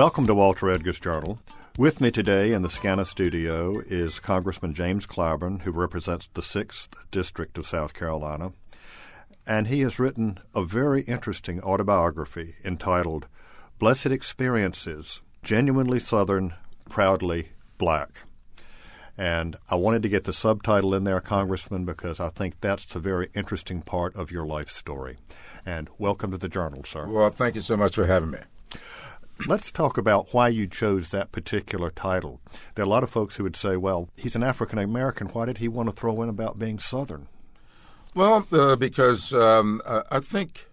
Welcome to Walter Edgar's Journal. With me today in the SCANA studio is Congressman James Clyburn, who represents the 6th District of South Carolina. And he has written a very interesting autobiography entitled Blessed Experiences Genuinely Southern, Proudly Black. And I wanted to get the subtitle in there, Congressman, because I think that's a very interesting part of your life story. And welcome to the Journal, sir. Well, thank you so much for having me. Let's talk about why you chose that particular title. There are a lot of folks who would say, well, he's an African American. Why did he want to throw in about being Southern? Well, uh, because um, I think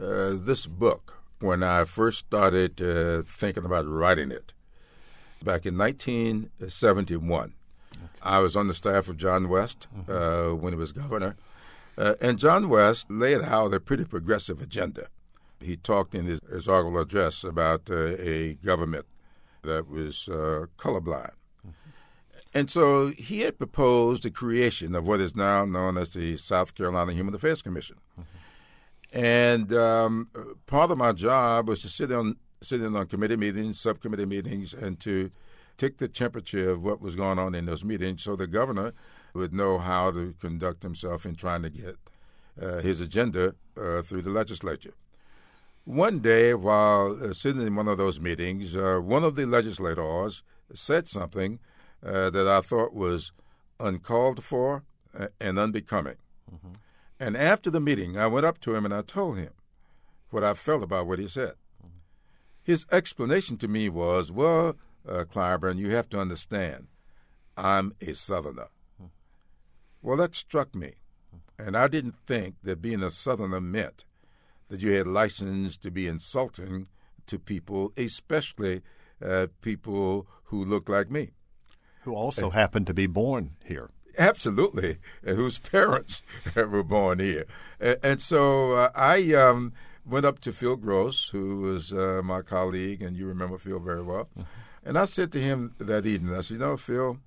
uh, this book, when I first started uh, thinking about writing it, back in 1971, okay. I was on the staff of John West mm-hmm. Uh, when he was governor. Uh, and John West laid out a pretty progressive agenda. He talked in his, inaugural address about uh, a government that was uh, colorblind. Mm-hmm. And so he had proposed the creation of what is now known as the South Carolina Human Affairs Commission. Mm-hmm. And um, part of my job was to sit on sit in on committee meetings, subcommittee meetings, and to take the temperature of what was going on in those meetings so the governor would know how to conduct himself in trying to get uh, his agenda uh, through the legislature. One day, while uh, sitting in one of those meetings, uh, one of the legislators said something uh, that I thought was uncalled for and unbecoming. Mm-hmm. And after the meeting, I went up to him and I told him what I felt about what he said. Mm-hmm. His explanation to me was, Well, uh, Clyburn, you have to understand, I'm a Southerner. Mm-hmm. Well, that struck me. And I didn't think that being a Southerner meant that you had license to be insulting to people, especially uh, people who look like me. Who also happened to be born here. Absolutely, and whose parents were born here. And, so uh, I um, went up to Phil Gross, who was uh, my colleague, and you remember Phil very well. Mm-hmm. And I said to him that evening, I said, You know, Phil,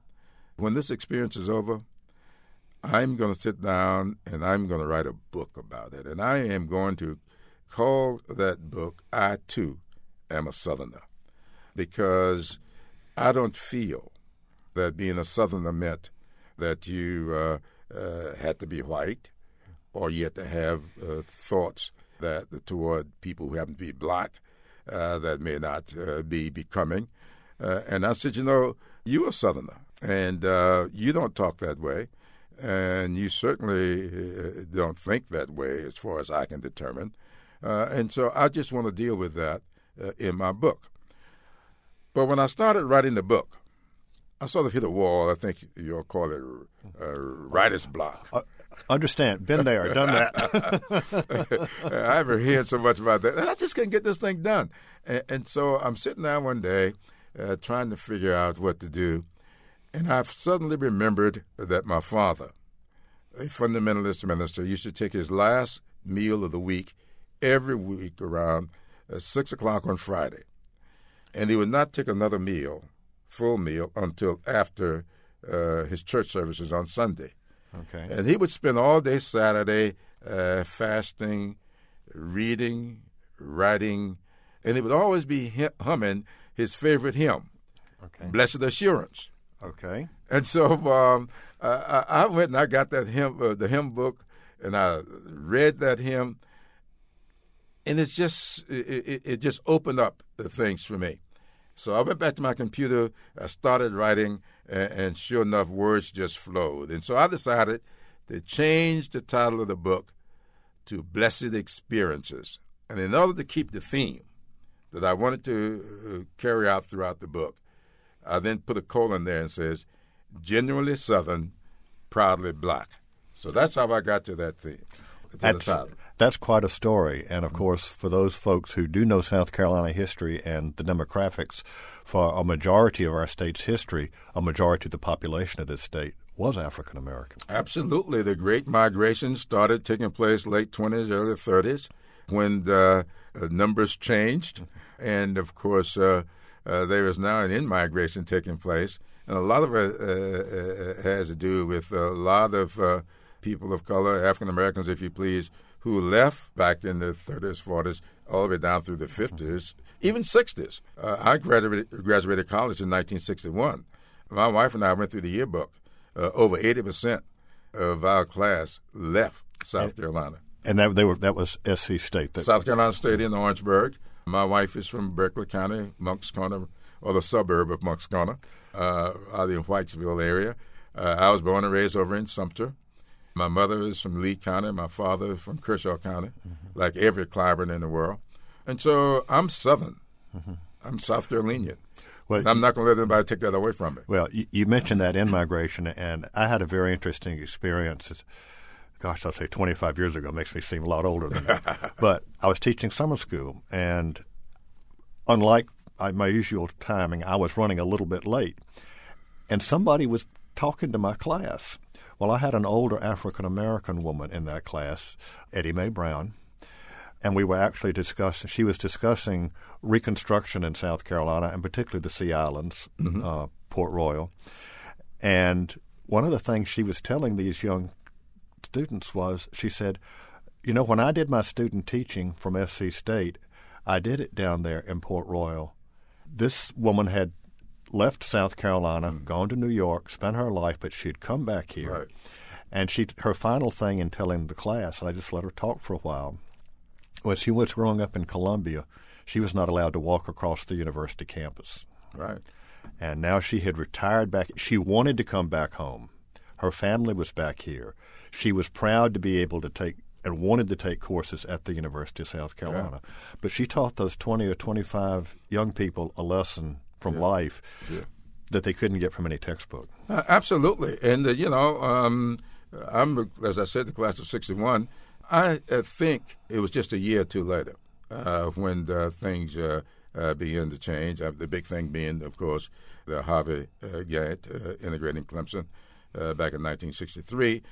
when this experience is over, I'm going to sit down and I'm going to write a book about it. And I am going to call that book I Too Am a Southerner because I don't feel that being a Southerner meant that you uh, uh, had to be white or you had to have uh, thoughts that toward people who happen to be black uh, that may not uh, be becoming. Uh, and I said, you know, you're a Southerner and you don't talk that way. And you certainly don't think that way, as far as I can determine. Uh, and so I just want to deal with that uh, in my book. But when I started writing the book, I sort of hit a wall. I think you'll call it a writer's block. Uh, understand. Been there, done that. I haven't heard so much about that. I just couldn't get this thing done. And, and so I'm sitting down one day uh, trying to figure out what to do. And I've suddenly remembered that my father, a fundamentalist minister, used to take his last meal of the week every week around uh, 6 o'clock on Friday. And he would not take another meal, full meal, until after uh, his church services on Sunday. Okay. And he would spend all day Saturday uh, fasting, reading, writing, and he would always be humming his favorite hymn, okay. Blessed Assurance. Okay. And so um, I, I, went and I got that hymn, uh, the hymn book, and I read that hymn, and it's just it, it just opened up the things for me. So I went back to my computer, I started writing, and, and sure enough, words just flowed. And so I decided to change the title of the book to Blessed Experiences. And in order to keep the theme that I wanted to uh, carry out throughout the book, I then put a colon there and says, generally Southern, proudly black. So that's how I got to that theme. That's, that's quite a story. And of course, for those folks who do know South Carolina history and the demographics, for a majority of our state's history, a majority of the population of this state was African American. Absolutely. The Great Migration started taking place late 20s, early 30s when the uh, numbers changed. And of course, uh, uh, there is now an in migration taking place. And a lot of it uh, uh, has to do with a lot of uh, people of color, African Americans, if you please, who left back in the 30s, 40s, all the way down through the 50s, even 60s. Uh, I graduated, graduated college in 1961. My wife and I went through the yearbook. Uh, over 80% of our class left South Carolina. And that they were that was SC State. That, South Carolina State in Orangeburg. My wife is from Berkeley County, Moncks Corner, or the suburb of Moncks Corner, uh, out in Whitesville area. Uh, I was born and raised over in Sumter. My mother is from Lee County. My father is from Kershaw County, mm-hmm. like every Clyburn in the world. And so I'm Southern. Mm-hmm. I'm South Carolinian. Well, I'm not going to let anybody take that away from me. Well, you, you mentioned that in migration, and I had a very interesting experience. Gosh, I'll say 25 years ago makes me seem a lot older than that. but I was teaching summer school, and unlike my usual timing, I was running a little bit late. And somebody was talking to my class. Well, I had an older African American woman in that class, Eddie Mae Brown, and we were actually discussing. She was discussing Reconstruction in South Carolina, and particularly the Sea Islands, mm-hmm. uh, Port Royal. And one of the things she was telling these young students was, she said, "You know, when I did my student teaching from SC State, I did it down there in Port Royal. This woman had left South Carolina, mm. gone to New York, spent her life, but she'd come back here." Right. And she, her final thing in telling the class, and I just let her talk for a while when she was growing up in Columbia, she was not allowed to walk across the university campus. Right. And now she had retired back. She wanted to come back home. Her family was back here. She was proud to be able to take and wanted to take courses at the University of South Carolina. Yeah. But she taught those 20 or 25 young people a lesson from yeah. life yeah. that they couldn't get from any textbook. Uh, absolutely. And, uh, you know, um, I'm, as I said, the class of 61. I uh, think it was just a year or two later uh, when things uh, uh, began to change. The big thing being, of course, the Harvey uh, Gantt integrating Clemson back in 1963.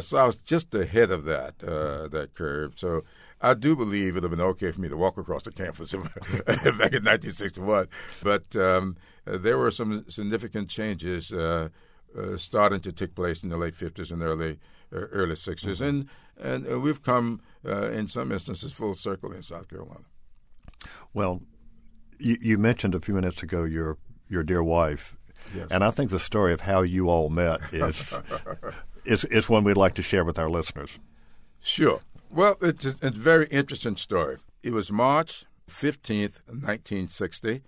so I was just ahead of that that curve. So I do believe it would have been okay for me to walk across the campus back in 1961. But um, there were some significant changes starting to take place in the late 50s and early early 60s. Mm-hmm. And and uh, we've come uh, in some instances full circle in South Carolina. Well, you, you, mentioned a few minutes ago your your dear wife, yes. and I think the story of how you all met is is is one we'd like to share with our listeners. Sure. Well, it's a, it's a very interesting story. It was March fifteenth, nineteen sixty.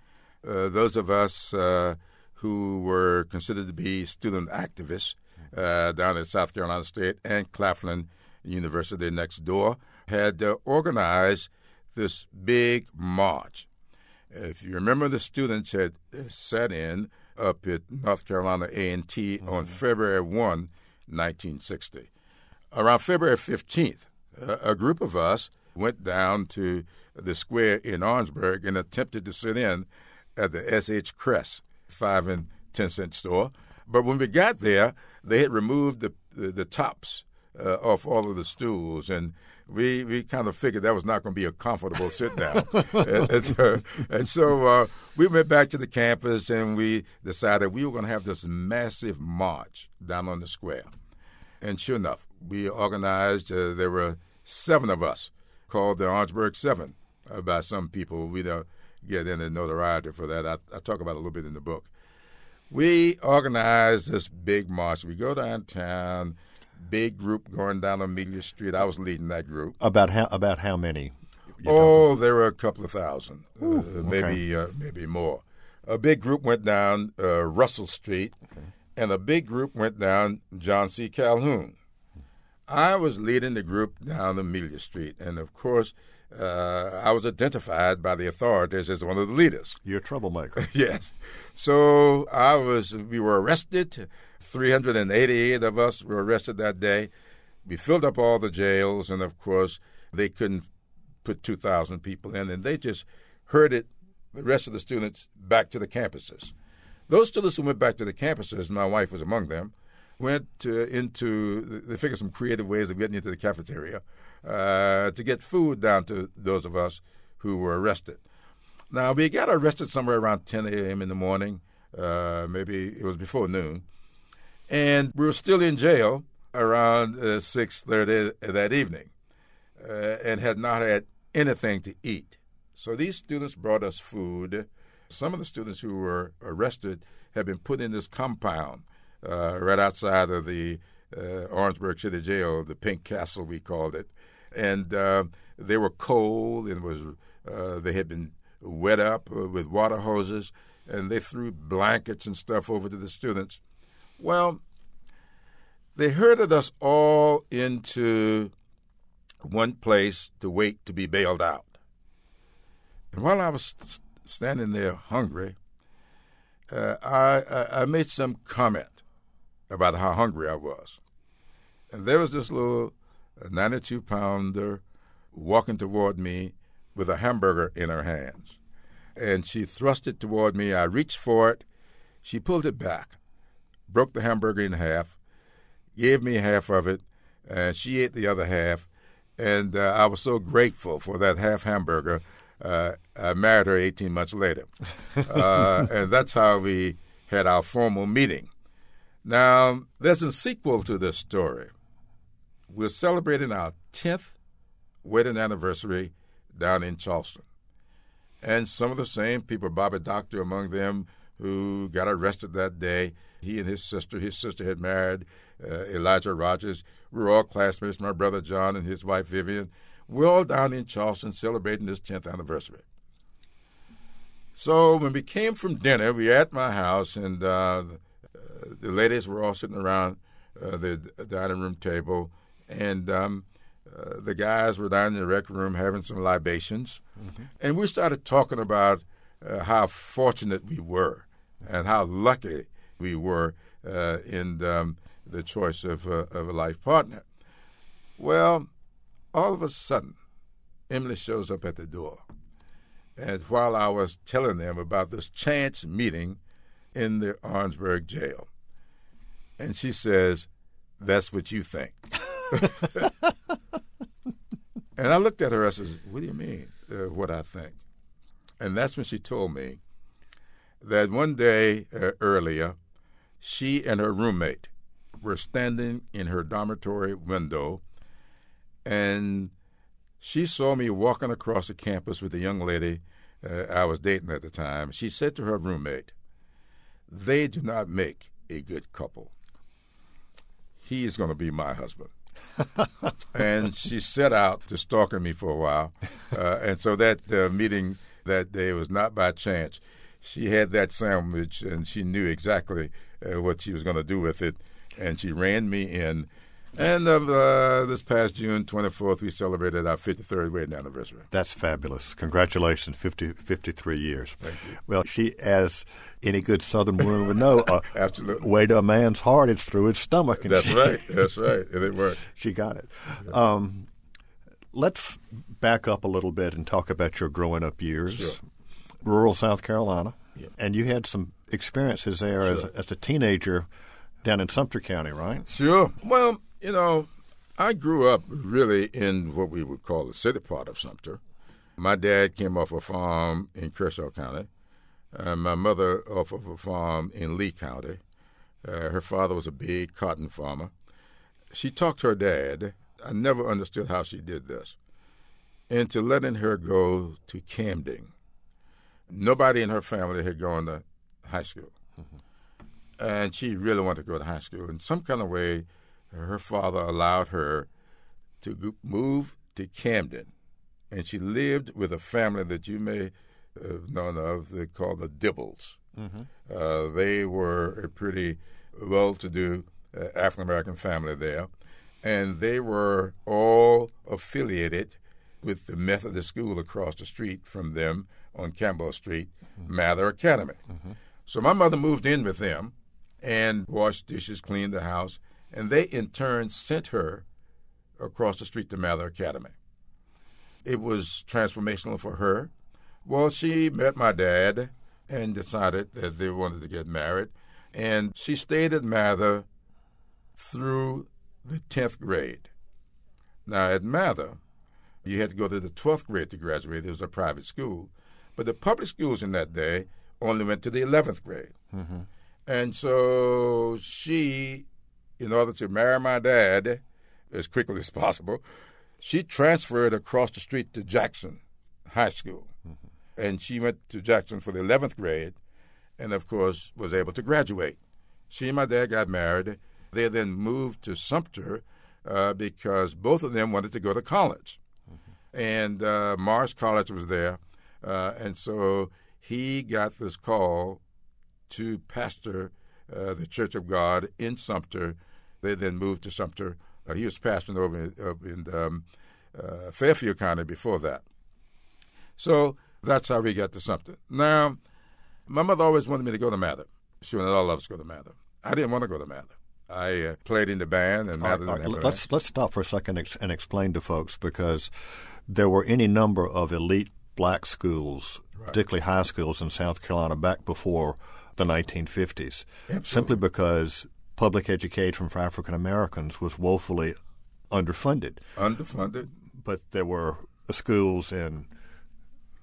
Uh, those of us uh, who were considered to be student activists uh, down at South Carolina State and Claflin University next door, had uh, organized this big march. If you remember, the students had uh, sat in up at North Carolina A&T mm-hmm. on February 1, 1960. Around February 15th, a group of us went down to the square in Orangeburg and attempted to sit in at the S.H. Kress 5 and 10 cent store. But when we got there, they had removed the, the, the tops uh, off all of the stools, and we we kind of figured that was not going to be a comfortable sit down, and, and, uh, and, so uh, we went back to the campus and we decided we were going to have this massive march down on the square, and sure enough, we organized. Uh, there were seven of us, called the Orangeburg Seven, uh, by some people. We don't get any notoriety for that. I, I talk about it a little bit in the book. We organized this big march. We go downtown big group going down Amelia Street. I was leading that group. About how about how many? Oh, there were a couple of thousand, Ooh, uh, maybe okay. uh, maybe more. A big group went down uh, Russell Street, okay. and a big group went down John C. Calhoun. I was leading the group down Amelia Street, and of course, uh, I was identified by the authorities as one of the leaders. You're a troublemaker. yes. So I was. We were arrested. 388 of us were arrested that day. We filled up all the jails, and of course, they couldn't put 2,000 people in, and they just herded the rest of the students back to the campuses. Those students who went back to the campuses, my wife was among them, went into, they figured some creative ways of getting into the cafeteria uh, to get food down to those of us who were arrested. Now, we got arrested somewhere around 10 a.m. in the morning. Uh, maybe it was before noon and we were still in jail around uh, 6.30 that evening uh, and had not had anything to eat So these students brought us food. Some of the students who were arrested had been put in this compound uh, right outside of the uh, Orangeburg City Jail, the Pink Castle, we called it. And uh, they were cold and was uh, they had been wet up uh, with water hoses, and they threw blankets and stuff over to the students. Well, they herded us all into one place to wait to be bailed out. And while I was standing there hungry, uh, I, I, I made some comment about how hungry I was. And there was this little 92 pounder walking toward me with a hamburger in her hands. And she thrust it toward me. I reached for it. She pulled it back, broke the hamburger in half, gave me half of it, and she ate the other half. And uh, I was so grateful for that half hamburger. Uh, I married her 18 months later. Uh, and that's how we had our formal meeting. Now, there's a sequel to this story. We're celebrating our 10th wedding anniversary down in Charleston. And some of the same people, Bobby Doctor among them, who got arrested that day, he and his sister, his sister had married uh, Elijah Rogers. We were all classmates, my brother John and his wife Vivian. We're all down in Charleston celebrating this 10th anniversary. So when we came from dinner, we were at my house, and uh, the ladies were all sitting around uh, the dining room table, and um, uh, the guys were down in the rec room having some libations, mm-hmm. and we started talking about uh, how fortunate we were and how lucky we were uh, in um, the choice of, uh, of a life partner. Well, all of a sudden, Emily shows up at the door. And while I was telling them about this chance meeting in the Orangeburg jail, and she says, That's what you think. and I looked at her, I said, What do you mean, uh, what I think? And that's when she told me that one day uh, earlier, she and her roommate were standing in her dormitory window, and she saw me walking across the campus with a young lady uh, I was dating at the time. She said to her roommate, They do not make a good couple. He is going to be my husband. and she set out to stalking me for a while. Uh, and so that uh, meeting that day was not by chance. She had that sandwich and she knew exactly uh, what she was going to do with it. And she ran me in and uh, this past June 24th, we celebrated our 53rd wedding anniversary. That's fabulous. Congratulations, 50, 53 years. Thank you. Well, she, as any good Southern woman would know, uh, Absolutely. way to a man's heart is through his stomach. And That's she, right. That's right. And it worked. She got it. Um, let's back up a little bit and talk about your growing up years. Sure. Rural South Carolina. Yep. And you had some experiences there sure. as, as a teenager down in Sumter County, right? Sure. Well, you know, I grew up really in what we would call the city part of Sumter. My dad came off a farm in Kershaw County, and my mother off of a farm in Lee County. Uh, her father was a big cotton farmer. She talked to her dad. I never understood how she did this. Into letting her go to Camden. Nobody in her family had gone to high school. Mm-hmm. And she really wanted to go to high school. In some kind of way, her father allowed her to move to Camden, and she lived with a family that you may have known of. They called the Dibbles. Mm-hmm. Uh, they were a pretty well-to-do uh, African American family there, and they were all affiliated with the Methodist school across the street from them on Campbell Street, mm-hmm. Mather Academy. Mm-hmm. So my mother moved in with them and washed dishes, cleaned the house, and they in turn sent her across the street to Mather Academy. It was transformational for her. Well, she met my dad and decided that they wanted to get married, and she stayed at Mather through the 10th grade. Now, at Mather, you had to go to the 12th grade to graduate. It was a private school. But the public schools in that day only went to the 11th grade. Mm-hmm. And so she in order to marry my dad as quickly as possible, she transferred across the street to Jackson High School. Hmm. and she went to Jackson for the 11th grade, and of course was able to graduate. She and my dad got married. They then moved to Sumter uh, because both of them wanted to go to college, mm-hmm. and uh, Morris College was there, uh, and so he got this call to pastor uh, the Church of God in Sumter. They then moved to Sumter. Uh, he was pastoring over in, over in um, uh, Fairfield County before that. So that's how we got to Sumter. Now, my mother always wanted me to go to Mather. She wanted all of us to go to Mather. I didn't want to go to Mather. I uh, played in the band, and Mather right, right. let's let's stop for a second and explain to folks because there were any number of elite black schools, right. particularly high schools in South Carolina, back before the 1950s, Absolutely. simply because public education for African Americans was woefully underfunded. Underfunded. But there were schools in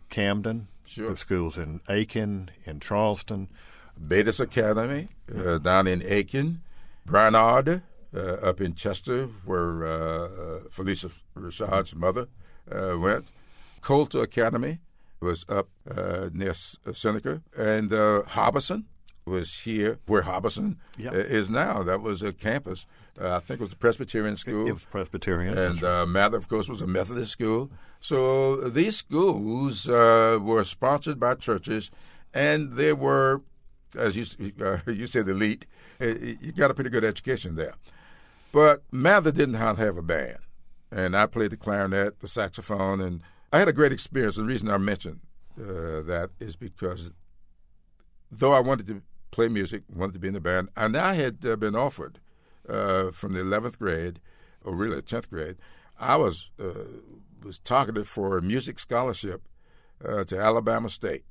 Camden, sure. schools in Aiken, in Charleston. Bettis Academy uh, down in Aiken, Brainerd uh, up in Chester, where uh, Phylicia Rashad's mother uh, went. Coulter Academy was up uh, near Seneca, and uh, Harbison was here where Harbison yep. is now. That was a campus. Uh, I think it was a Presbyterian school. It was Presbyterian. And uh, Mather, of course, was a Methodist school. So these schools uh, were sponsored by churches, and they were, as you uh, you said, elite. Uh, you got a pretty good education there. But Mather didn't have a band, and I played the clarinet, the saxophone, and I had a great experience. The reason I mentioned uh, that is because though I wanted to play music, wanted to be in the band, and I had uh, been offered uh, from the 11th grade, or really 10th grade, I was uh, was targeted for a music scholarship uh, to Alabama State,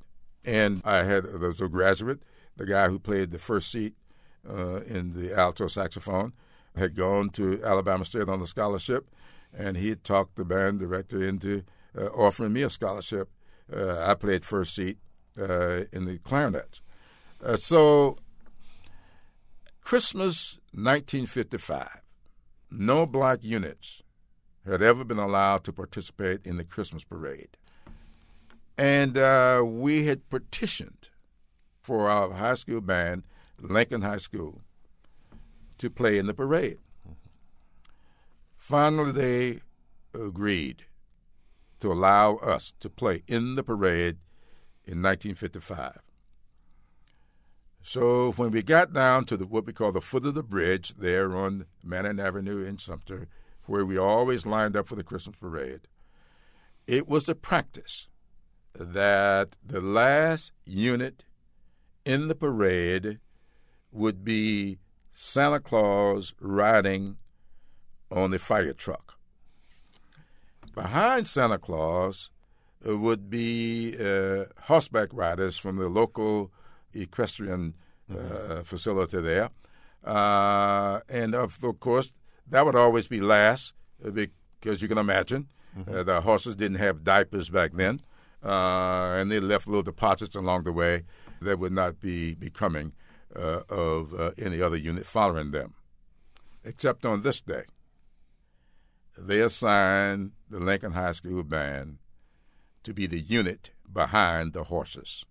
and I had there was a graduate, the guy who played the first seat uh, in the alto saxophone, had gone to Alabama State on the scholarship, and he had talked the band director into uh, offering me a scholarship. I played first seat in the clarinets. So Christmas 1955, no black units had ever been allowed to participate in the Christmas parade. And uh, we had petitioned for our high school band, Lincoln High School, to play in the parade. Finally, they agreed to allow us to play in the parade in 1955. So when we got down to the, what we call the foot of the bridge there on Manhattan Avenue in Sumter, where we always lined up for the Christmas parade, it was the practice that the last unit in the parade would be Santa Claus riding on the fire truck. Behind Santa Claus would be uh, horseback riders from the local equestrian uh, mm-hmm. facility there. Uh, and of, course, that would always be last uh, because you can imagine mm-hmm. the horses didn't have diapers back then, and they left little deposits along the way that would not be becoming of any other unit following them, except on this day they assigned the Lincoln High School band to be the unit behind the horses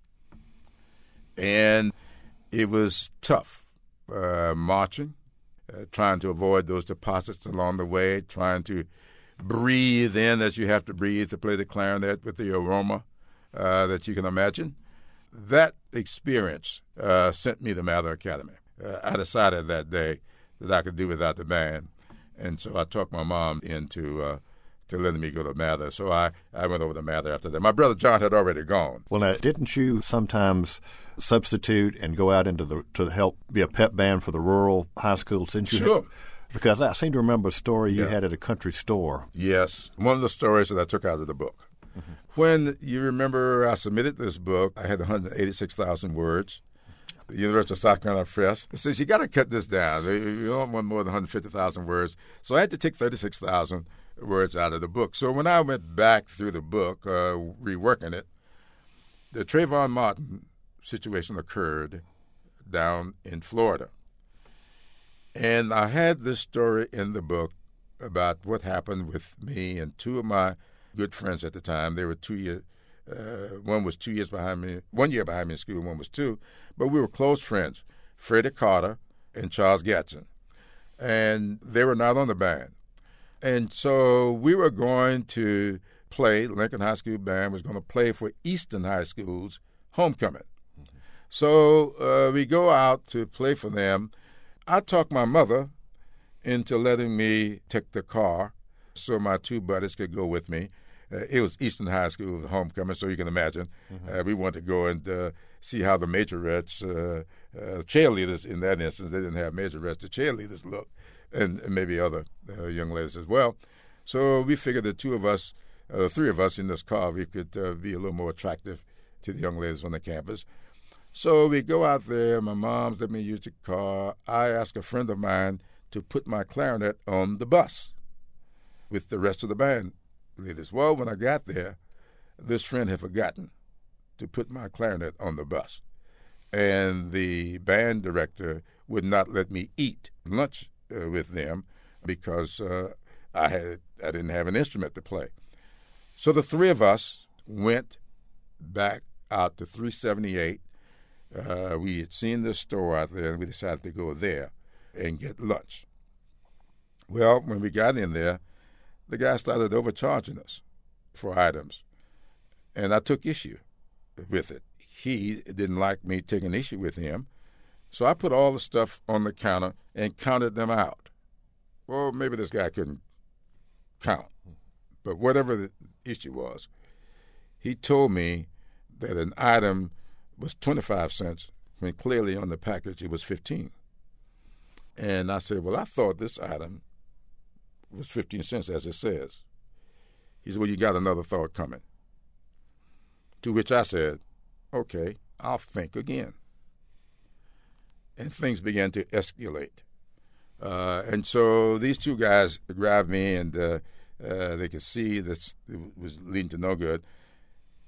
and it was tough uh, marching, uh, trying to avoid those deposits along the way, trying to breathe in as you have to breathe to play the clarinet with the aroma uh, that you can imagine. That experience uh, sent me to Mather Academy. Uh, I decided that day that I could do without the band, and so I talked my mom into uh, to letting me go to Mather. So I, I went over to Mather after that. My brother John had already gone. Well, now, didn't you sometimes substitute and go out into the to help be a pep band for the rural high schools? Didn't you? Sure. because I seem to remember a story you yeah. had at a country store. Yes, one of the stories that I took out of the book. Mm-hmm. When you remember, I submitted this book. I had 186,000 words. The University of South Carolina Press it says you got to cut this down. You don't want more than 150,000 words. So I had to take 36,000 words out of the book. So when I went back through the book, uh, reworking it, the Trayvon Martin situation occurred down in Florida. And I had this story in the book about what happened with me and two of my good friends at the time. They were two year, Uh, one was two years behind me, one year behind me in school, one was two. But we were close friends, Freddie Carter and Charles Gatson. And they were not on the band. And so we were going to play, Lincoln High School Band was going to play for Eastern High School's homecoming. Mm-hmm. So uh, we go out to play for them. I talked my mother into letting me take the car so my two buddies could go with me. Uh, it was Eastern High School homecoming, so you can imagine. Mm-hmm. Uh, we wanted to go and uh, see how the majorettes, uh, uh, cheerleaders in that instance, they didn't have majorettes, the cheerleaders look, and, and maybe other uh, young ladies as well. So we figured the two of us, the three of us in this car, we could be a little more attractive to the young ladies on the campus. So we go out there. My mom's let me use the car. I ask a friend of mine to put my clarinet on the bus with the rest of the band leaders. Well, when I got there, this friend had forgotten to put my clarinet on the bus. And the band director would not let me eat lunch uh, with them because uh, I had I didn't have an instrument to play. So the three of us went back out to 378. Uh, we had seen this store out there, and we decided to go there and get lunch. Well, when we got in there, the guy started overcharging us for items. And I took issue with it. He didn't like me taking issue with him. So I put all the stuff on the counter and counted them out. Well, maybe this guy couldn't count. But whatever the issue was, he told me that an item was 25 cents when clearly on the package it was 15. And I said, Well, I thought this item was 15 cents, as it says. He said, Well, you got another thought coming. To which I said, Okay, I'll think again. And things began to escalate. Uh, and so these two guys grabbed me, and uh, uh, they could see that it was leading to no good.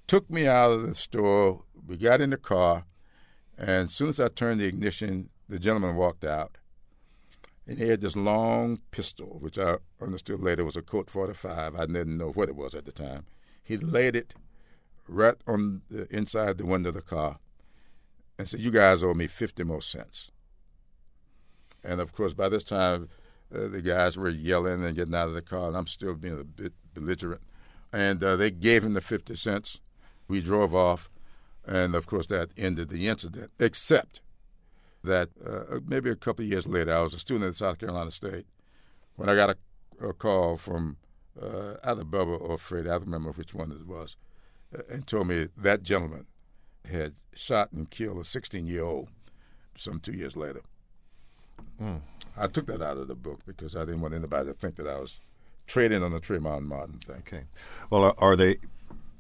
Took me out of the store. We got in the car, and as soon as I turned the ignition, the gentleman walked out and he had this long pistol, which I understood later was a Colt 45. I didn't know what it was at the time. He laid it right on the inside the window of the car and said, "You guys owe me 50 more cents." And of course, by this time, uh, the guys were yelling and getting out of the car, and I'm still being a bit belligerent. And uh, they gave him the 50 cents. We drove off, and of course, that ended the incident. Except that uh, maybe a couple years later, I was a student at South Carolina State when I got a, a call from uh, either Bubba or Fred, I don't remember which one it was, uh, and told me that gentleman had shot and killed a 16 year old some two years later. Mm. I took that out of the book because I didn't want anybody to think that I was trading on the Trayvon Martin thing. Okay. Well, are there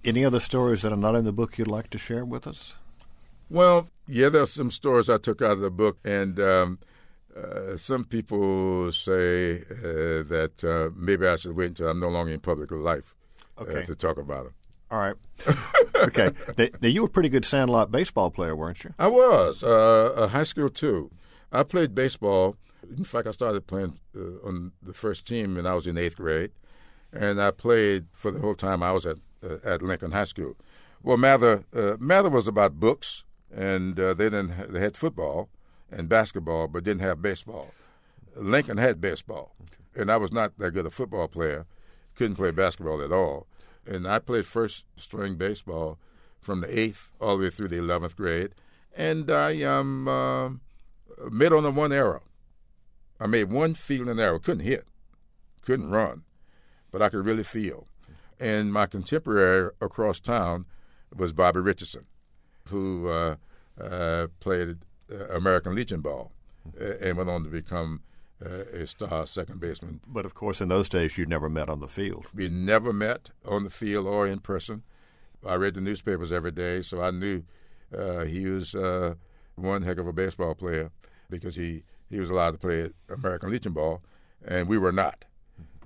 any other stories that are not in the book you'd like to share with us? Well, yeah, there's some stories I took out of the book, and um, uh, some people say uh, that uh, maybe I should wait until I'm no longer in public life uh, okay. to talk about them. All right. okay. Now, you were a pretty good sandlot baseball player, weren't you? I was. Uh, high school, too. I played baseball. In fact, I started playing uh, on the first team when I was in eighth grade, and I played for the whole time I was at at Lincoln High School. Well, Mather Mather was about books and uh, they didn't ha- they had football and basketball, but didn't have baseball. Lincoln had baseball, okay. and I was not that good a football player. Couldn't play basketball at all, and I played first string baseball from the eighth all the way through the eleventh grade, and I um, uh, made on the one arrow. I made one fielding arrow. Couldn't hit, couldn't run, but I could really feel. And my contemporary across town was Bobby Richardson who uh, uh, played uh, American Legion ball and went on to become a star second baseman. But of course, in those days, you never met on the field. We never met on the field or in person. I read the newspapers every day, so I knew uh, he was uh, one heck of a baseball player because he, he was allowed to play American Legion ball, and we were not.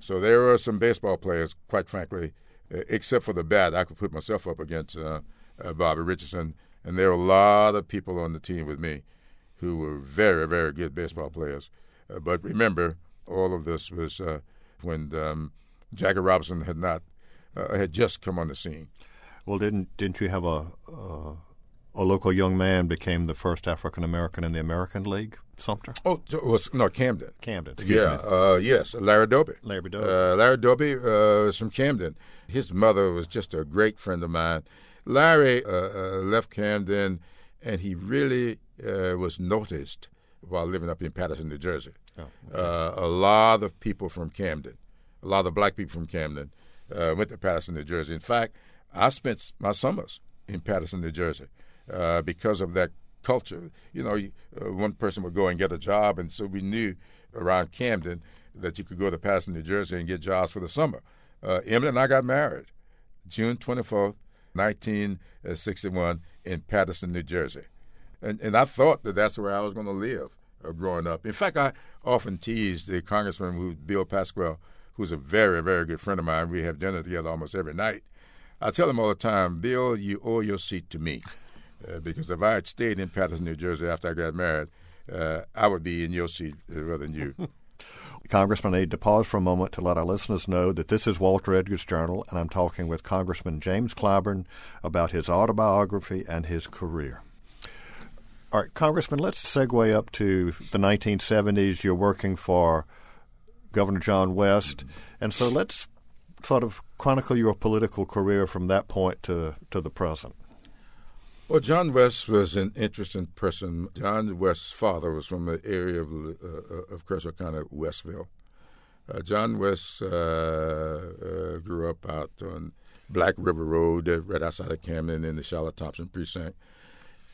So there were some baseball players, quite frankly, except for the bat, I could put myself up against uh, Bobby Richardson and there were a lot of people on the team with me who were very, very good baseball players. Uh, but remember, all of this was uh, when um, Jackie Robinson had not uh, had just come on the scene. Well, didn't didn't you have a uh, a local young man became the first African American in the American League, Sumter? Oh, was no Camden. Camden. Excuse yeah, uh, yes, Larry Doby. Larry Doby. Uh, Larry Doby uh, was from Camden. His mother was just a great friend of mine. Larry uh, uh, left Camden, and he really uh, was noticed while living up in Paterson, New Jersey. Oh, okay. a lot of people from Camden, a lot of black people from Camden, went to Paterson, New Jersey. In fact, I spent my summers in Paterson, New Jersey, uh, because of that culture. You know, uh, one person would go and get a job, and so we knew around Camden that you could go to Paterson, New Jersey, and get jobs for the summer. Uh, Emily and I got married June 24th, 1961, in Paterson, New Jersey. And, and I thought that that's where I was going to live uh, growing up. In fact, I often teased the congressman, who, Bill Pascrell, who's a very, very good friend of mine. We have dinner together almost every night. I tell him all the time, Bill, you owe your seat to me. Uh, because if I had stayed in Paterson, New Jersey after I got married, uh, I would be in your seat rather than you. Congressman, I need to pause for a moment to let our listeners know that this is Walter Edgar's Journal, and I'm talking with Congressman James Clyburn about his autobiography and his career. All right, Congressman, let's segue up to the 1970s. You're working for Governor John West, and so let's sort of chronicle your political career from that point to, to the present. Well, John West was an interesting person. John West's father was from the area of, uh, of Kershaw County, Westville. Uh, John West uh, uh, grew up out on Black River Road, right outside of Camden in the Charlotte Thompson precinct.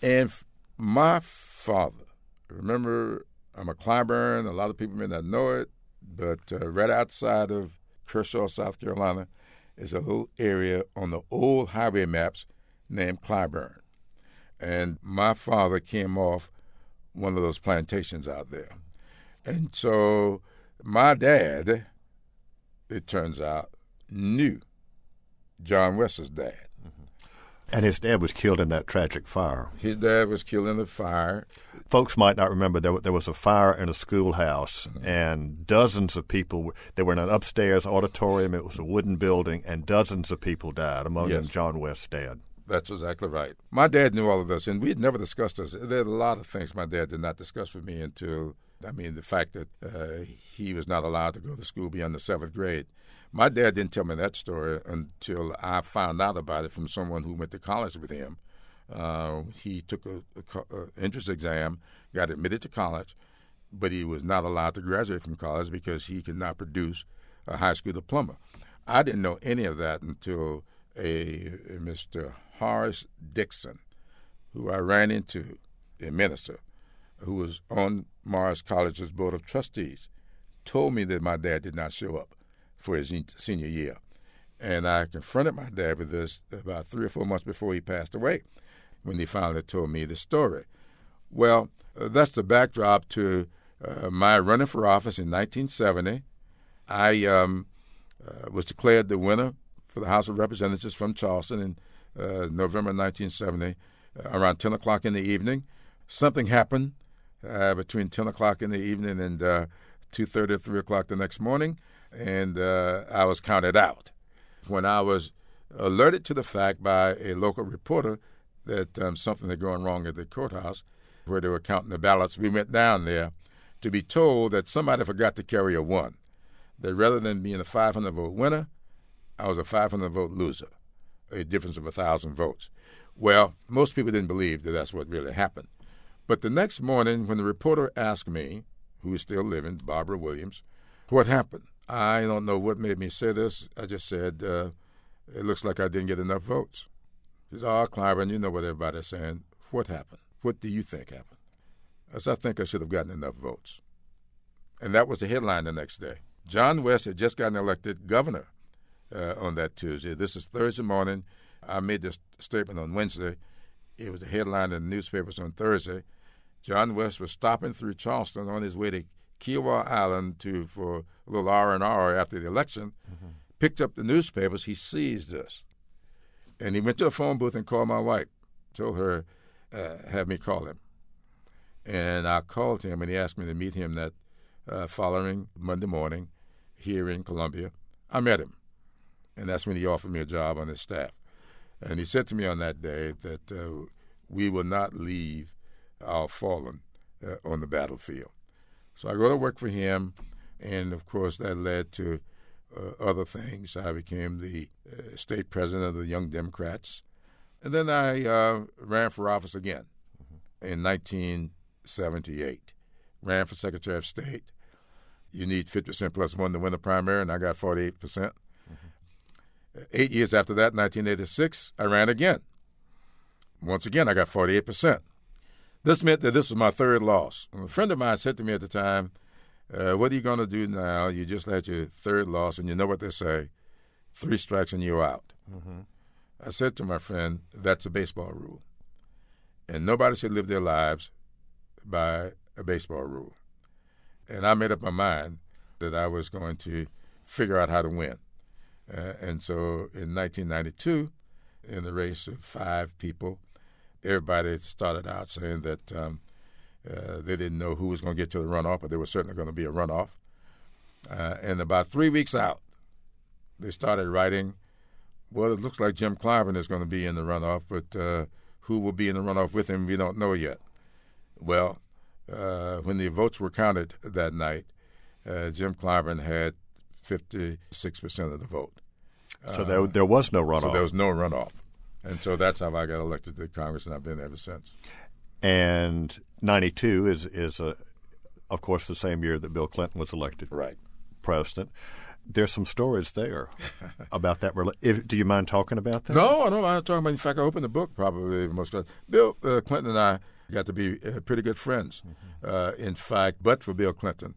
And my father, remember, I'm a Clyburn. A lot of people may not know it, but uh, right outside of Kershaw, South Carolina, is a little area on the old highway maps named Clyburn. And my father came off one of those plantations out there. And so my dad, it turns out, knew John West's dad. And his dad was killed in that tragic fire. His dad was killed in the fire. Folks might not remember there, there was a fire in a schoolhouse, mm-hmm. and dozens of people. They were in an upstairs auditorium. It was a wooden building, and dozens of people died. Among yes. them, John West's dad. That's exactly right. My dad knew all of this, and we had never discussed this. There are a lot of things my dad did not discuss with me until, I mean, the fact that uh, he was not allowed to go to school beyond the seventh grade. My dad didn't tell me that story until I found out about it from someone who went to college with him. Uh, he took a, a, a entrance exam, got admitted to college, but he was not allowed to graduate from college because he could not produce a high school diploma. I didn't know any of that until a, a Mr. Horace Dixon, who I ran into, a minister, who was on Morris College's board of trustees, told me that my dad did not show up for his senior year. And I confronted my dad with this about three or four months before he passed away, when he finally told me the story. Well, uh, that's the backdrop to uh, my running for office in 1970. I um, uh, was declared the winner for the House of Representatives from Charleston in uh, November 1970, uh, around 10 o'clock in the evening. Something happened uh, between 10 o'clock in the evening and 2.30 or 3 o'clock the next morning and uh, I was counted out. When I was alerted to the fact by a local reporter that um, something had gone wrong at the courthouse where they were counting the ballots, we went down there to be told that somebody forgot to carry a one. That rather than being a 500 vote winner, I was a 500 vote loser, a difference of a thousand votes. Well, most people didn't believe that that's what really happened. But the next morning, when the reporter asked me, who is still living, Barbara Williams, what happened, I don't know what made me say this. I just said, uh, it looks like I didn't get enough votes. She said, oh, Clyburn, you know what everybody's saying. What happened? What do you think happened? I said, I think I should have gotten enough votes. And that was the headline the next day. John West had just gotten elected governor uh, on that Tuesday. This is Thursday morning. I made this statement on Wednesday. It was a headline in the newspapers on Thursday. John West was stopping through Charleston on his way to Kiawah Island to for a little R and R after the election, mm-hmm. picked up the newspapers. He sees this, and he went to a phone booth and called my wife. Told her, uh, have me call him, and I called him, and he asked me to meet him that uh, following Monday morning here in Columbia. I met him, and that's when he offered me a job on his staff. And he said to me on that day that uh, we will not leave our fallen uh, on the battlefield. So I go to work for him, and of course that led to uh, other things. I became the uh, state president of the Young Democrats, and then I uh, ran for office again mm-hmm. in 1978. Ran for Secretary of State. You need 50% plus one to win the primary, and I got 48%. percent mm-hmm. Eight years after that, 1986, I ran again. Once again, I got 48%. This meant that this was my third loss. A friend of mine said to me at the time, uh, What are you going to do now? You just had your third loss, and you know what they say three strikes and you're out. Mm-hmm. I said to my friend, That's a baseball rule. And nobody should live their lives by a baseball rule. And I made up my mind that I was going to figure out how to win. Uh, and so in 1992, in the race of five people, everybody started out saying that um, uh, they didn't know who was going to get to the runoff, but there was certainly going to be a runoff. Uh, and about three weeks out, they started writing, well, it looks like Jim Clyburn is going to be in the runoff, but uh, who will be in the runoff with him, we don't know yet. Well, uh, when the votes were counted that night, uh, Jim Clyburn had 56% of the vote. So there, there was no runoff. So there was no runoff. And so that's how I got elected to Congress, and I've been there ever since. And 92 is, is a, of course, the same year that Bill Clinton was elected right. president. There's some stories there about that. If, do you mind talking about that? No, I don't mind talking about. In fact, I opened the book probably most. Bill uh, Clinton and I got to be uh, pretty good friends. Mm-hmm. Uh, in fact, but for Bill Clinton,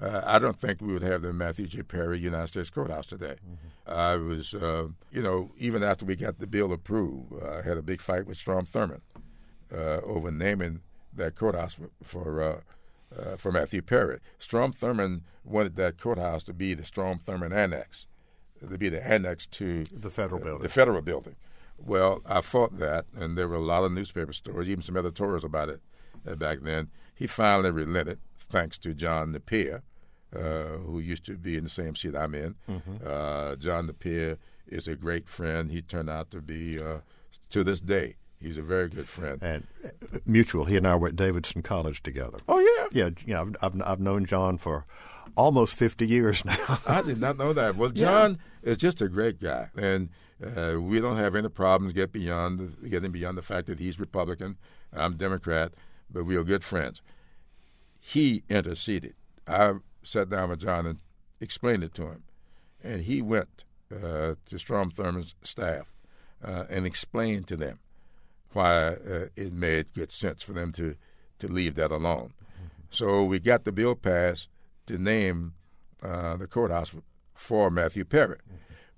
uh, I don't think we would have the Matthew J. Perry United States Courthouse today. Mm-hmm. I was, uh, you know, even after we got the bill approved, uh, I had a big fight with Strom Thurmond uh, over naming that courthouse for for, uh, uh, for Matthew Perry. Strom Thurmond wanted that courthouse to be the Strom Thurmond Annex, to be the annex to the federal building. The federal building. Well, I fought that, and there were a lot of newspaper stories, even some editorials about it back then. He finally relented, thanks to John Napier, uh, who used to be in the same seat I'm in. Mm-hmm. Uh, John Napier is a great friend. He turned out to be, uh, to this day, he's a very good friend. And uh, mutual. He and I were at Davidson College together. Oh yeah, yeah. You know, I've, I've, I've known John for almost fifty years now. I did not know that. Well, John yeah. is just a great guy, and uh, we don't have any problems get beyond getting beyond the fact that he's Republican, I'm Democrat, but we are good friends he interceded. I sat down with John and explained it to him, and he went uh, to Strom Thurmond's staff uh, and explained to them why uh, it made good sense for them to to leave that alone. So we got the bill passed to name uh, the courthouse for Matthew Perry,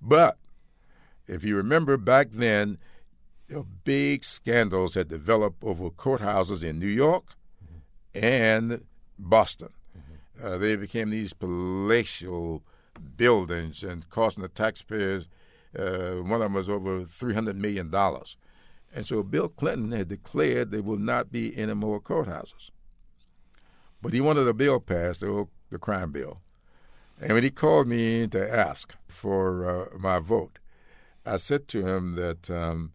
but if you remember back then, big scandals had developed over courthouses in New York and Boston. Mm-hmm. Uh, they became these palatial buildings and costing the taxpayers. Uh, one of them was over three hundred million dollars, and so Bill Clinton had declared there will not be any more courthouses. But he wanted a bill passed, the, the crime bill, and when he called me to ask for uh, my vote, I said to him that um,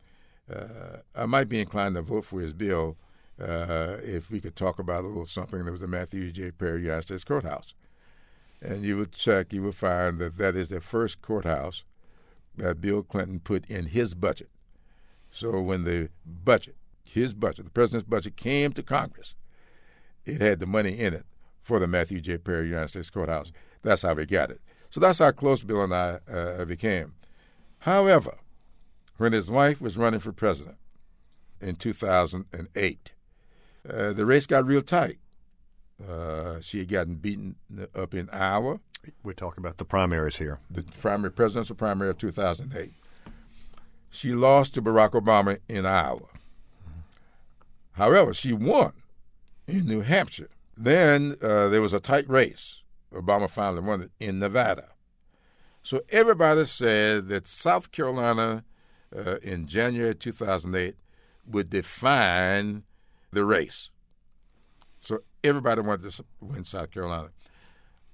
uh, I might be inclined to vote for his bill uh, if we could talk about a little something that was the Matthew J. Perry United States Courthouse. And you would check, you would find that that is the first courthouse that Bill Clinton put in his budget. So when the budget, his budget, the president's budget came to Congress, it had the money in it for the Matthew J. Perry United States Courthouse. That's how we got it. So that's how close Bill and I uh, became. However, when his wife was running for president in 2008, uh, the race got real tight. Uh, she had gotten beaten up in Iowa. We're talking about the primaries here. The primary presidential primary of 2008. She lost to Barack Obama in Iowa. However, she won in New Hampshire. Then uh, there was a tight race. Obama finally won it in Nevada. So everybody said that South Carolina uh, in January 2008 would define the race. So everybody wanted to win South Carolina.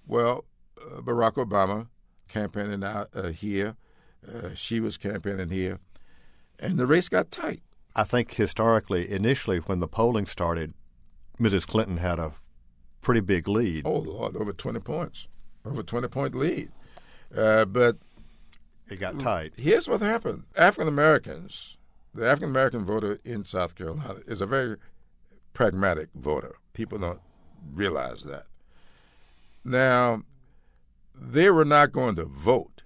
Well, uh, Barack Obama campaigning out uh, here. Uh, she was campaigning here. and the race got tight. I think historically, initially, when the polling started, Mrs. Clinton had a pretty big lead. Oh, Lord, over 20 points, over 20 point lead. Uh, but it got tight. Here's what happened African Americans, the African American voter in South Carolina, is a very pragmatic voter. People don't realize that. Now, they were not going to vote.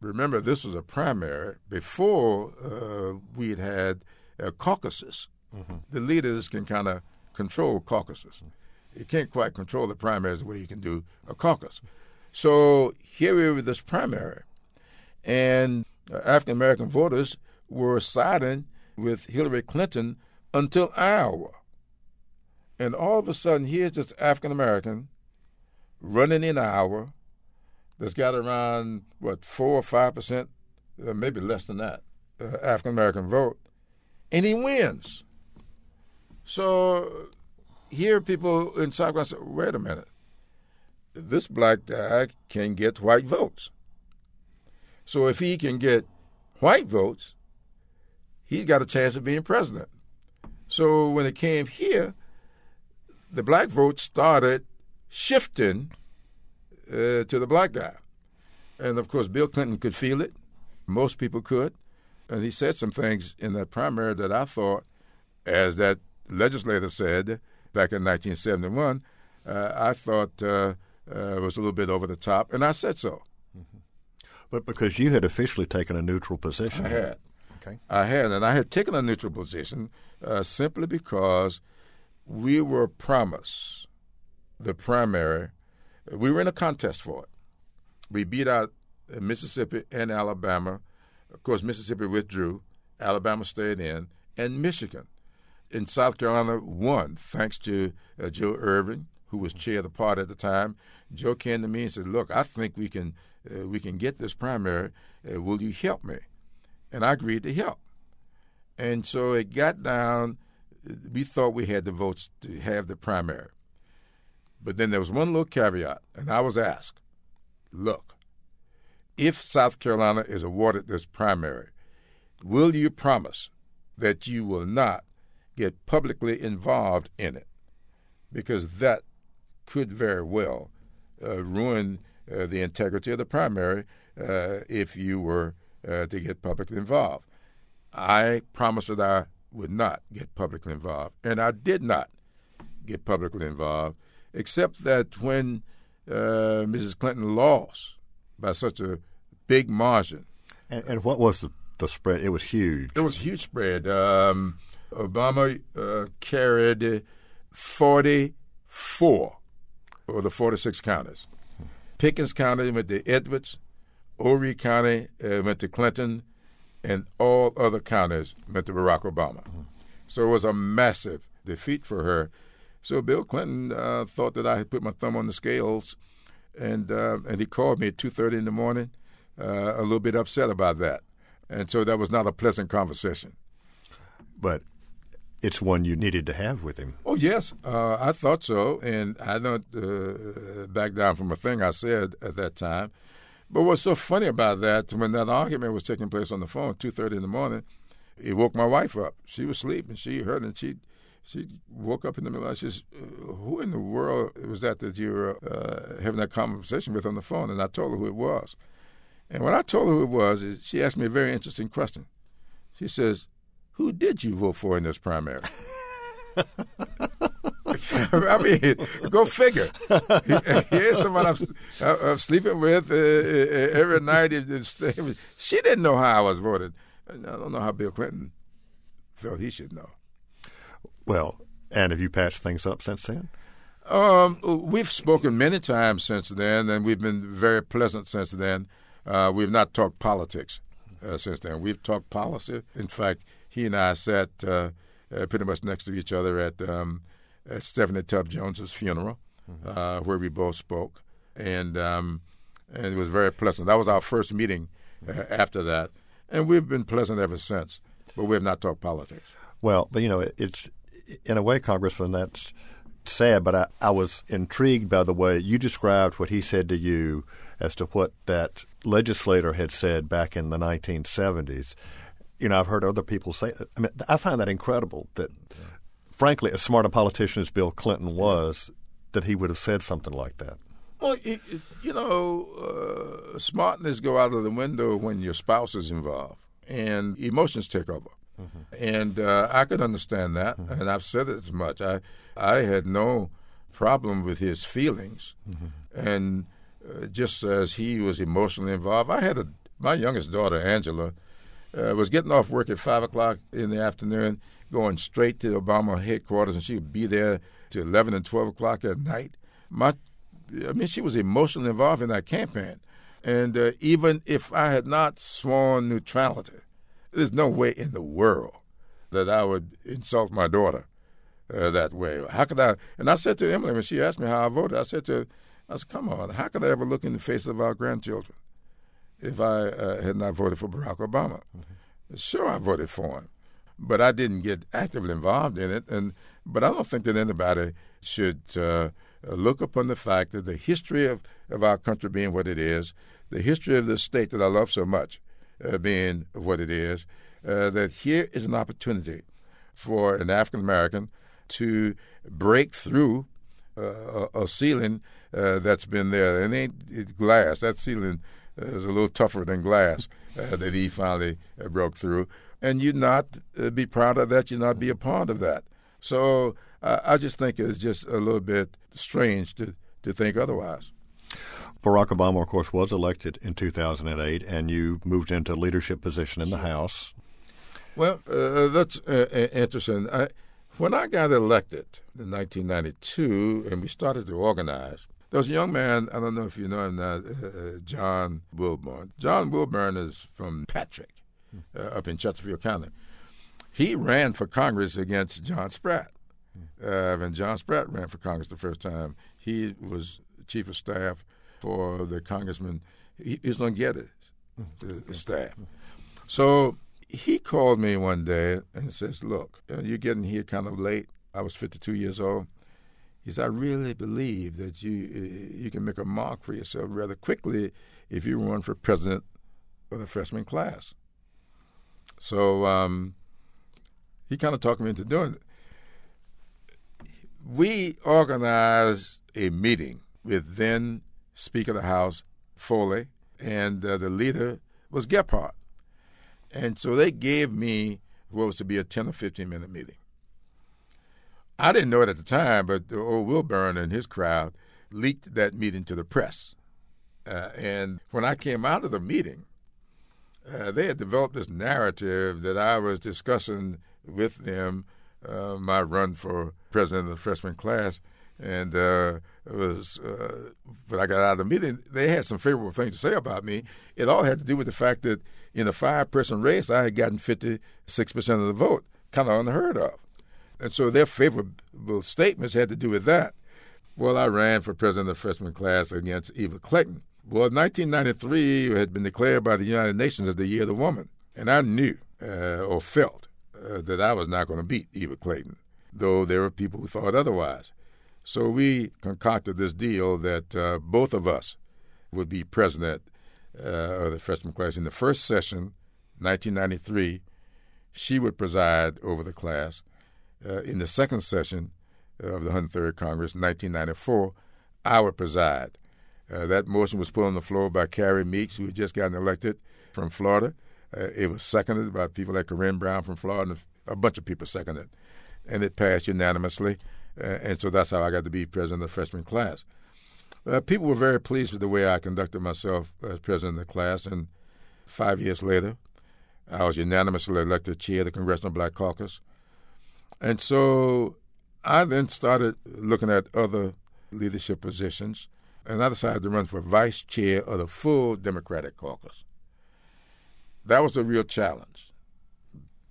Remember, this was a primary before uh, we had had uh, caucuses. Mm-hmm. The leaders can kind of control caucuses. You can't quite control the primaries the way you can do a caucus. So here we were with this primary, and uh, African American voters were siding with Hillary Clinton until Iowa. And all of a sudden, here's this African American running in Iowa that's got around, what, 4 or 5%, uh, maybe less than that, uh, African American vote, and he wins. So here people in South Carolina say, wait a minute, this black guy can get white votes. So if he can get white votes, he's got a chance of being president. So when it came here, the black vote started shifting uh, to the black guy. And of course, Bill Clinton could feel it. Most people could. And he said some things in that primary that I thought, as that legislator said back in 1971, uh, I thought uh, uh, was a little bit over the top. And I said so. Mm-hmm. But because you had officially taken a neutral position. I had. Okay. I had. And I had taken a neutral position uh, simply because we were promised the primary we were in a contest for it. We beat out Mississippi and Alabama. Of course, Mississippi withdrew. Alabama stayed in, and Michigan. In South Carolina, won thanks to uh, Joe Erwin, who was chair of the party at the time. Joe came to me and said, "Look, I think we can uh, we can get this primary. Uh, will you help me?" And I agreed to help. And so it got down. We thought we had the votes to have the primary. But then there was one little caveat, and I was asked look, if South Carolina is awarded this primary, will you promise that you will not get publicly involved in it? Because that could very well uh, ruin uh, the integrity of the primary uh, if you were uh, to get publicly involved. I promised that I would not get publicly involved, and I did not get publicly involved except that when uh, Mrs. Clinton lost by such a big margin. And, and, what was the, the spread? It was huge. It was a huge spread. Um, Obama uh, carried 44 of the 46 counties. Pickens County went to Edwards, Horry County uh, went to Clinton, and all other counties went to Barack Obama. Mm-hmm. So it was a massive defeat for her. So Bill Clinton uh, thought that I had put my thumb on the scales, and uh, and he called me at two thirty in the morning, uh, a little bit upset about that, and so that was not a pleasant conversation. But it's one you needed to have with him. Oh yes, uh, I thought so, and I don't uh, back down from a thing I said at that time. But what's so funny about that, when that argument was taking place on the phone, two thirty in the morning, it woke my wife up. She was sleeping. She heard it. And she she woke up in the middle and she says, Who in the world was that that you were uh, having that conversation with on the phone? And I told her who it was. And when I told her who it was, she asked me a very interesting question. She says, Who did you vote for in this primary? I mean, go figure. Here's someone I'm, I'm sleeping with uh, uh every night. She didn't know how I was voted. I don't know how Bill Clinton felt he should know. Well, and have you patched things up since then? Um, we've spoken many times since then, and we've been very pleasant since then. Uh, we've not talked politics uh, since then. We've talked policy. In fact, he and I sat uh, uh pretty much next to each other at, um, at Stephanie Tubbs Jones's funeral, mm-hmm. Uh, where we both spoke, and um, and it was very pleasant. That was our first meeting uh, after that, and we've been pleasant ever since. But we have not talked politics. Well, but you know, it's in a way, Congressman, that's sad, but I, I was intrigued by the way you described what he said to you as to what that legislator had said back in the 1970s. you know, I've heard other people say. I mean, I find that incredible. That, yeah. Frankly, as smart a politician as Bill Clinton was, that he would have said something like that. Well, you know, uh, smartness go out of the window when your spouse is involved and emotions take over. Mm-hmm. And uh, I could understand that, mm-hmm. and I've said it as much. I I had no problem with his feelings, mm-hmm. and uh, just as he was emotionally involved, I had a my youngest daughter Angela uh, was getting off work at five o'clock in the afternoon, going straight to Obama headquarters, and she would be there to eleven and twelve o'clock at night. My I mean, she was emotionally involved in that campaign. And uh, even if I had not sworn neutrality, there's no way in the world that I would insult my daughter uh, that way. How could I? And I said to Emily when she asked me how I voted, I said to her, I said, come on, how could I ever look in the face of our grandchildren if I uh, had not voted for Barack Obama? Mm-hmm. Sure, I voted for him, but I didn't get actively involved in it. And but I don't think that anybody should uh, uh, look upon the fact that the history of, of our country being what it is, the history of this state that I love so much uh, being what it is, uh, that here is an opportunity for an African American to break through uh, a, a, ceiling uh, that's been there. It ain't glass. That ceiling is a little tougher than glass that he finally broke through. And you not be proud of that, you not be a part of that. So I just think it's just a little bit strange to, to think otherwise. Barack Obama, of course, was elected in 2008, and you moved into a leadership position in the House. Well, uh, that's uh, interesting. I, when I got elected in 1992 and we started to organize, there was a young man, I don't know if you know him now, uh, uh John Wilburn. John Wilburn is from Patrick, uh, up in Chesterfield County. He ran for Congress against John Spratt. Uh, when John Spratt ran for Congress the first time, he was chief of staff for the congressman. He, was on Gettys' uh, staff. So he called me one day and says, "Look, uh, you're getting here kind of late. I was 52 years old." He said, "I really believe that you uh, you can make a mark for yourself rather quickly if you run for president of the freshman class." So um, he kind of talked me into doing it. We organized a meeting with then Speaker of the House Foley, and uh, the leader was Gephardt. And so they gave me what was to be a 10 or 15 minute meeting. I didn't know it at the time, but old Wilburn and his crowd leaked that meeting to the press. Uh, and when I came out of the meeting, uh, they had developed this narrative that I was discussing with them uh, my run for president of the freshman class. And uh, it was uh, when I got out of the meeting, they had some favorable things to say about me. It all had to do with the fact that in a five-person race, I had gotten 56 percent of the vote, kind of unheard of. And so their favorable statements had to do with that. Well, I ran for president of the freshman class against Eva Clayton. Well, 1993 had been declared by the United Nations as the Year of the Woman, and I knew uh, or felt uh, that I was not going to beat Eva Clayton, though there were people who thought otherwise. So we concocted this deal that uh, both of us would be president uh, of the freshman class. In the first session, 1993, she would preside over the class. Uh, in the second session of the 103rd Congress, 1994, I would preside. Uh, that motion was put on the floor by Carrie Meeks, who had just gotten elected from Florida. Uh, it was seconded by people like Corrine Brown from Florida, and a bunch of people seconded, and it passed unanimously. Uh, and so that's how I got to be president of the freshman class. Uh, people were very pleased with the way I conducted myself as president of the class, and five years later, I was unanimously elected chair of the Congressional Black Caucus. And so I then started looking at other leadership positions, and I decided to run for vice chair of the full Democratic caucus. That was a real challenge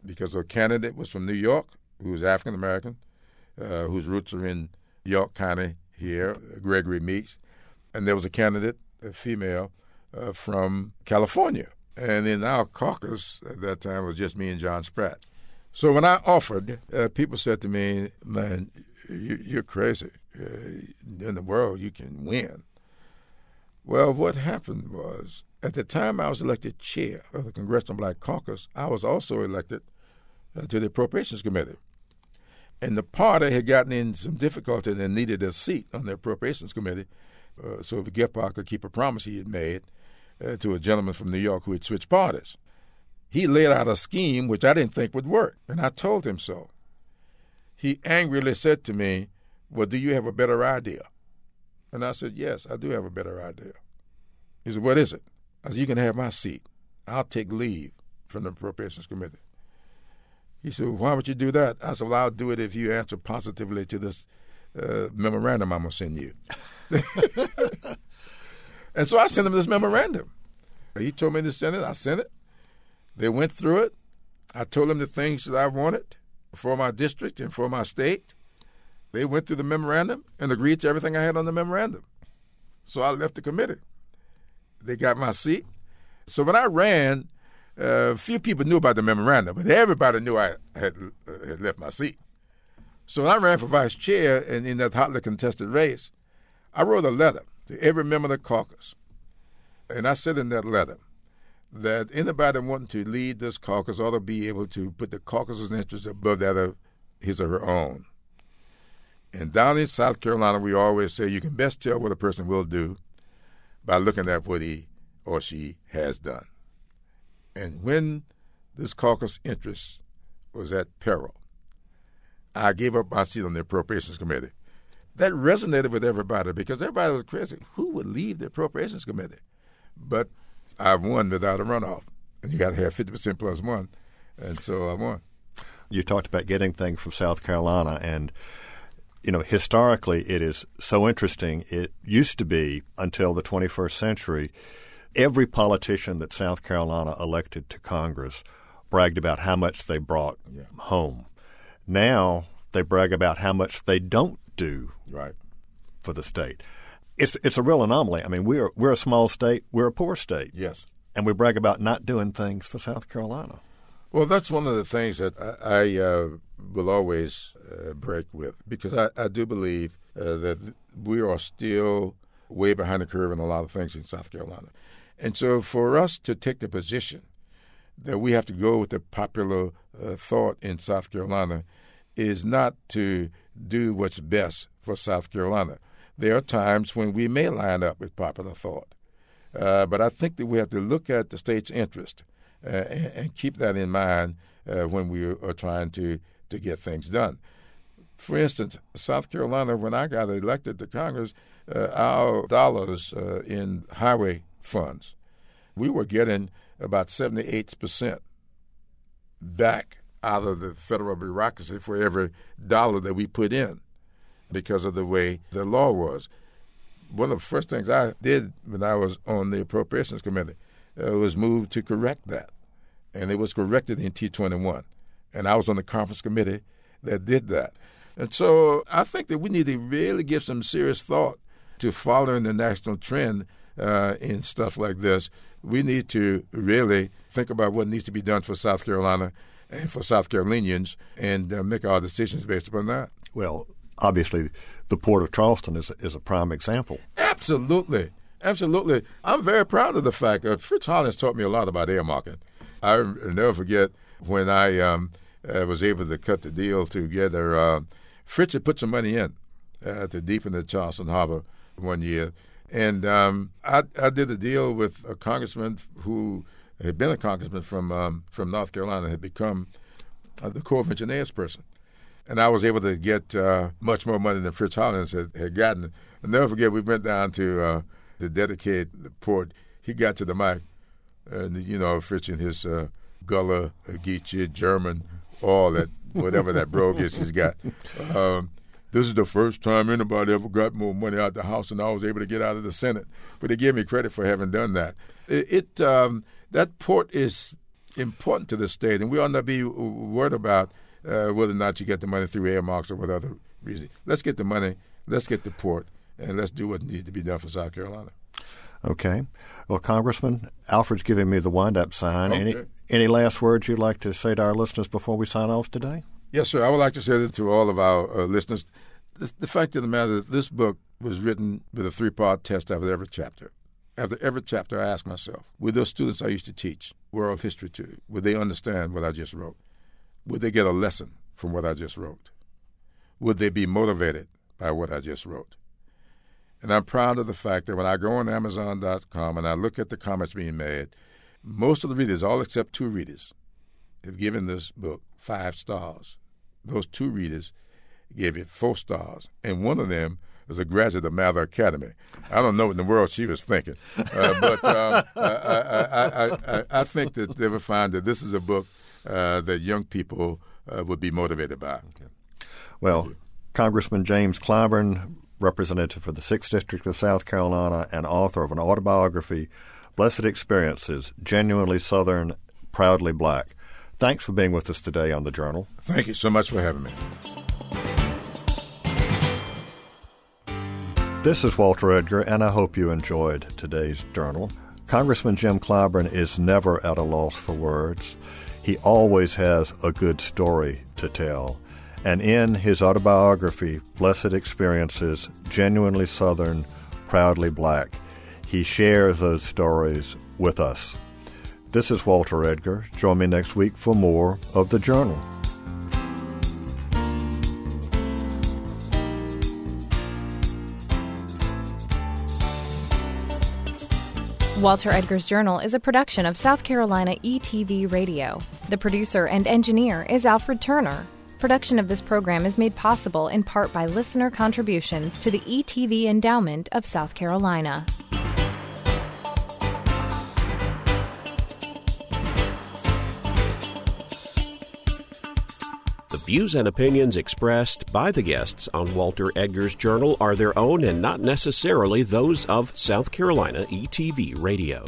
because the candidate was from New York, who was African American, uh, whose roots are in York County here, Gregory Meeks, and there was a candidate, a female, uh, from California. And in our caucus at that time was just me and John Spratt. So when I offered, uh, people said to me, "Man, you, are crazy. Uh, in the world, you can win." Well, what happened was at the time I was elected chair of the Congressional Black Caucus, I was also elected uh, to the Appropriations Committee. And the party had gotten in some difficulty and needed a seat on the Appropriations Committee uh, so that Gephardt could keep a promise he had made uh, to a gentleman from New York who had switched parties. He laid out a scheme which I didn't think would work, and I told him so. He angrily said to me, Well, do you have a better idea? And I said, Yes, I do have a better idea. He said, What is it? I said, You can have my seat. I'll take leave from the Appropriations Committee. He said, Why would you do that? I said, Well, I'll do it if you answer positively to this uh, memorandum I'm going to send you. and so I sent him this memorandum. He told me to send it. I sent it. They went through it. I told them the things that I wanted for my district and for my state. They went through the memorandum and agreed to everything I had on the memorandum. So I left the committee. They got my seat. So when I ran, uh, few people knew about the memorandum, but everybody knew I had, uh, had left my seat. So when I ran for vice chair, and in that hotly contested race, I wrote a letter to every member of the caucus. And I said in that letter that anybody wanting to lead this caucus ought to be able to put the caucus's interests above that of his or her own. And down in South Carolina, we always say you can best tell what a person will do by looking at what he or she has done. And when this caucus interest was at peril, I gave up my seat on the Appropriations Committee. That resonated with everybody because everybody was crazy. Who would leave the Appropriations Committee? But I've won without a runoff. And you got to have 50% plus one. And so I won. You talked about getting things from South Carolina, and you know, historically, it is so interesting. It used to be until the 21st century, every politician that South Carolina elected to Congress bragged about how much they brought yeah. home. Now they brag about how much they don't do right. for the state. It's it's a real anomaly. I mean, we're we're a small state, we're a poor state. Yes. And we brag about not doing things for South Carolina. Well, that's one of the things that I, I uh, will always uh, break with because I, I do believe uh, that we are still way behind the curve in a lot of things in South Carolina. And so for us to take the position that we have to go with the popular uh, thought in South Carolina is not to do what's best for South Carolina. There are times when we may line up with popular thought. Uh, but I think that we have to look at the state's interest and, and, keep that in mind uh, when we are trying to, to get things done. For instance, South Carolina, when I got elected to Congress, uh, our dollars uh, in highway funds, we were getting about 78% back out of the federal bureaucracy for every dollar that we put in because of the way the law was. One of the first things I did when I was on the Appropriations Committee uh, was moved to correct that. And it was corrected in TEA-21. And I was on the conference committee that did that. And so I think that we need to really give some serious thought to following the national trend uh, in stuff like this. We need to really think about what needs to be done for South Carolina and for South Carolinians and uh, make our decisions based upon that. Well, obviously, the Port of Charleston is, is a prime example. Absolutely. Absolutely. I'm very proud of the fact that Fritz Hollings taught me a lot about earmarking. I never forget when I um, uh, was able to cut the deal together. Uh, Fritz had put some money in uh, to deepen the Charleston Harbor one year. And um, I, I did a deal with a congressman who had been a congressman from um, from North Carolina, had become uh, the Corps of Engineers person and I was able to get uh, much more money than Fritz Hollings had, had gotten. I'll never forget, we went down to uh, to dedicate the port. He got to the mic, and you know, Fritz and his uh, Gullah, Geechee, German, all that, whatever that brogue is he's got. Um, this is the first time anybody ever got more money out the House than I was able to get out of the Senate. But they gave me credit for having done that. It, it um, that port is important to the state, and we ought not be worried about uh, whether or not you get the money through earmarks or what other reason. Let's get the money, let's get the port, and let's do what needs to be done for South Carolina. Okay. Well, Congressman, Alfred's giving me the wind up sign. Okay. Any, any last words you'd like to say to our listeners before we sign off today? Yes, sir. I would like to say that to all of our uh, listeners. The, the, fact of the matter is, this book was written with a three part test after every chapter. after every chapter, I ask myself, would those students I used to teach world history to, would they understand what I just wrote? Would they get a lesson from what I just wrote? Would they be motivated by what I just wrote? And I'm proud of the fact that when I go on Amazon.com and I look at the comments being made, most of the readers, all except two readers, have given this book five stars. Those two readers gave it four stars, and one of them was a graduate of Mather Academy. I don't know what in the world she was thinking, uh, but um, I, I, I, I, think that they will find that this is a book uh, that young people uh, would be motivated by. Okay. Well, Congressman James Clyburn, representative for the 6th District of South Carolina and author of an autobiography, Blessed Experiences, Genuinely Southern, Proudly Black. Thanks for being with us today on the Journal. Thank you so much for having me. This is Walter Edgar, and I hope you enjoyed today's journal. Congressman Jim Clyburn is never at a loss for words. He always has a good story to tell. And in his autobiography, Blessed Experiences, Genuinely Southern, Proudly Black, he shares those stories with us. This is Walter Edgar. Join me next week for more of The Journal. Walter Edgar's Journal is a production of South Carolina ETV Radio. The producer and engineer is Alfred Turner. Production of this program is made possible in part by listener contributions to the ETV Endowment of South Carolina. The views and opinions expressed by the guests on Walter Edgar's Journal are their own and not necessarily those of South Carolina ETV Radio.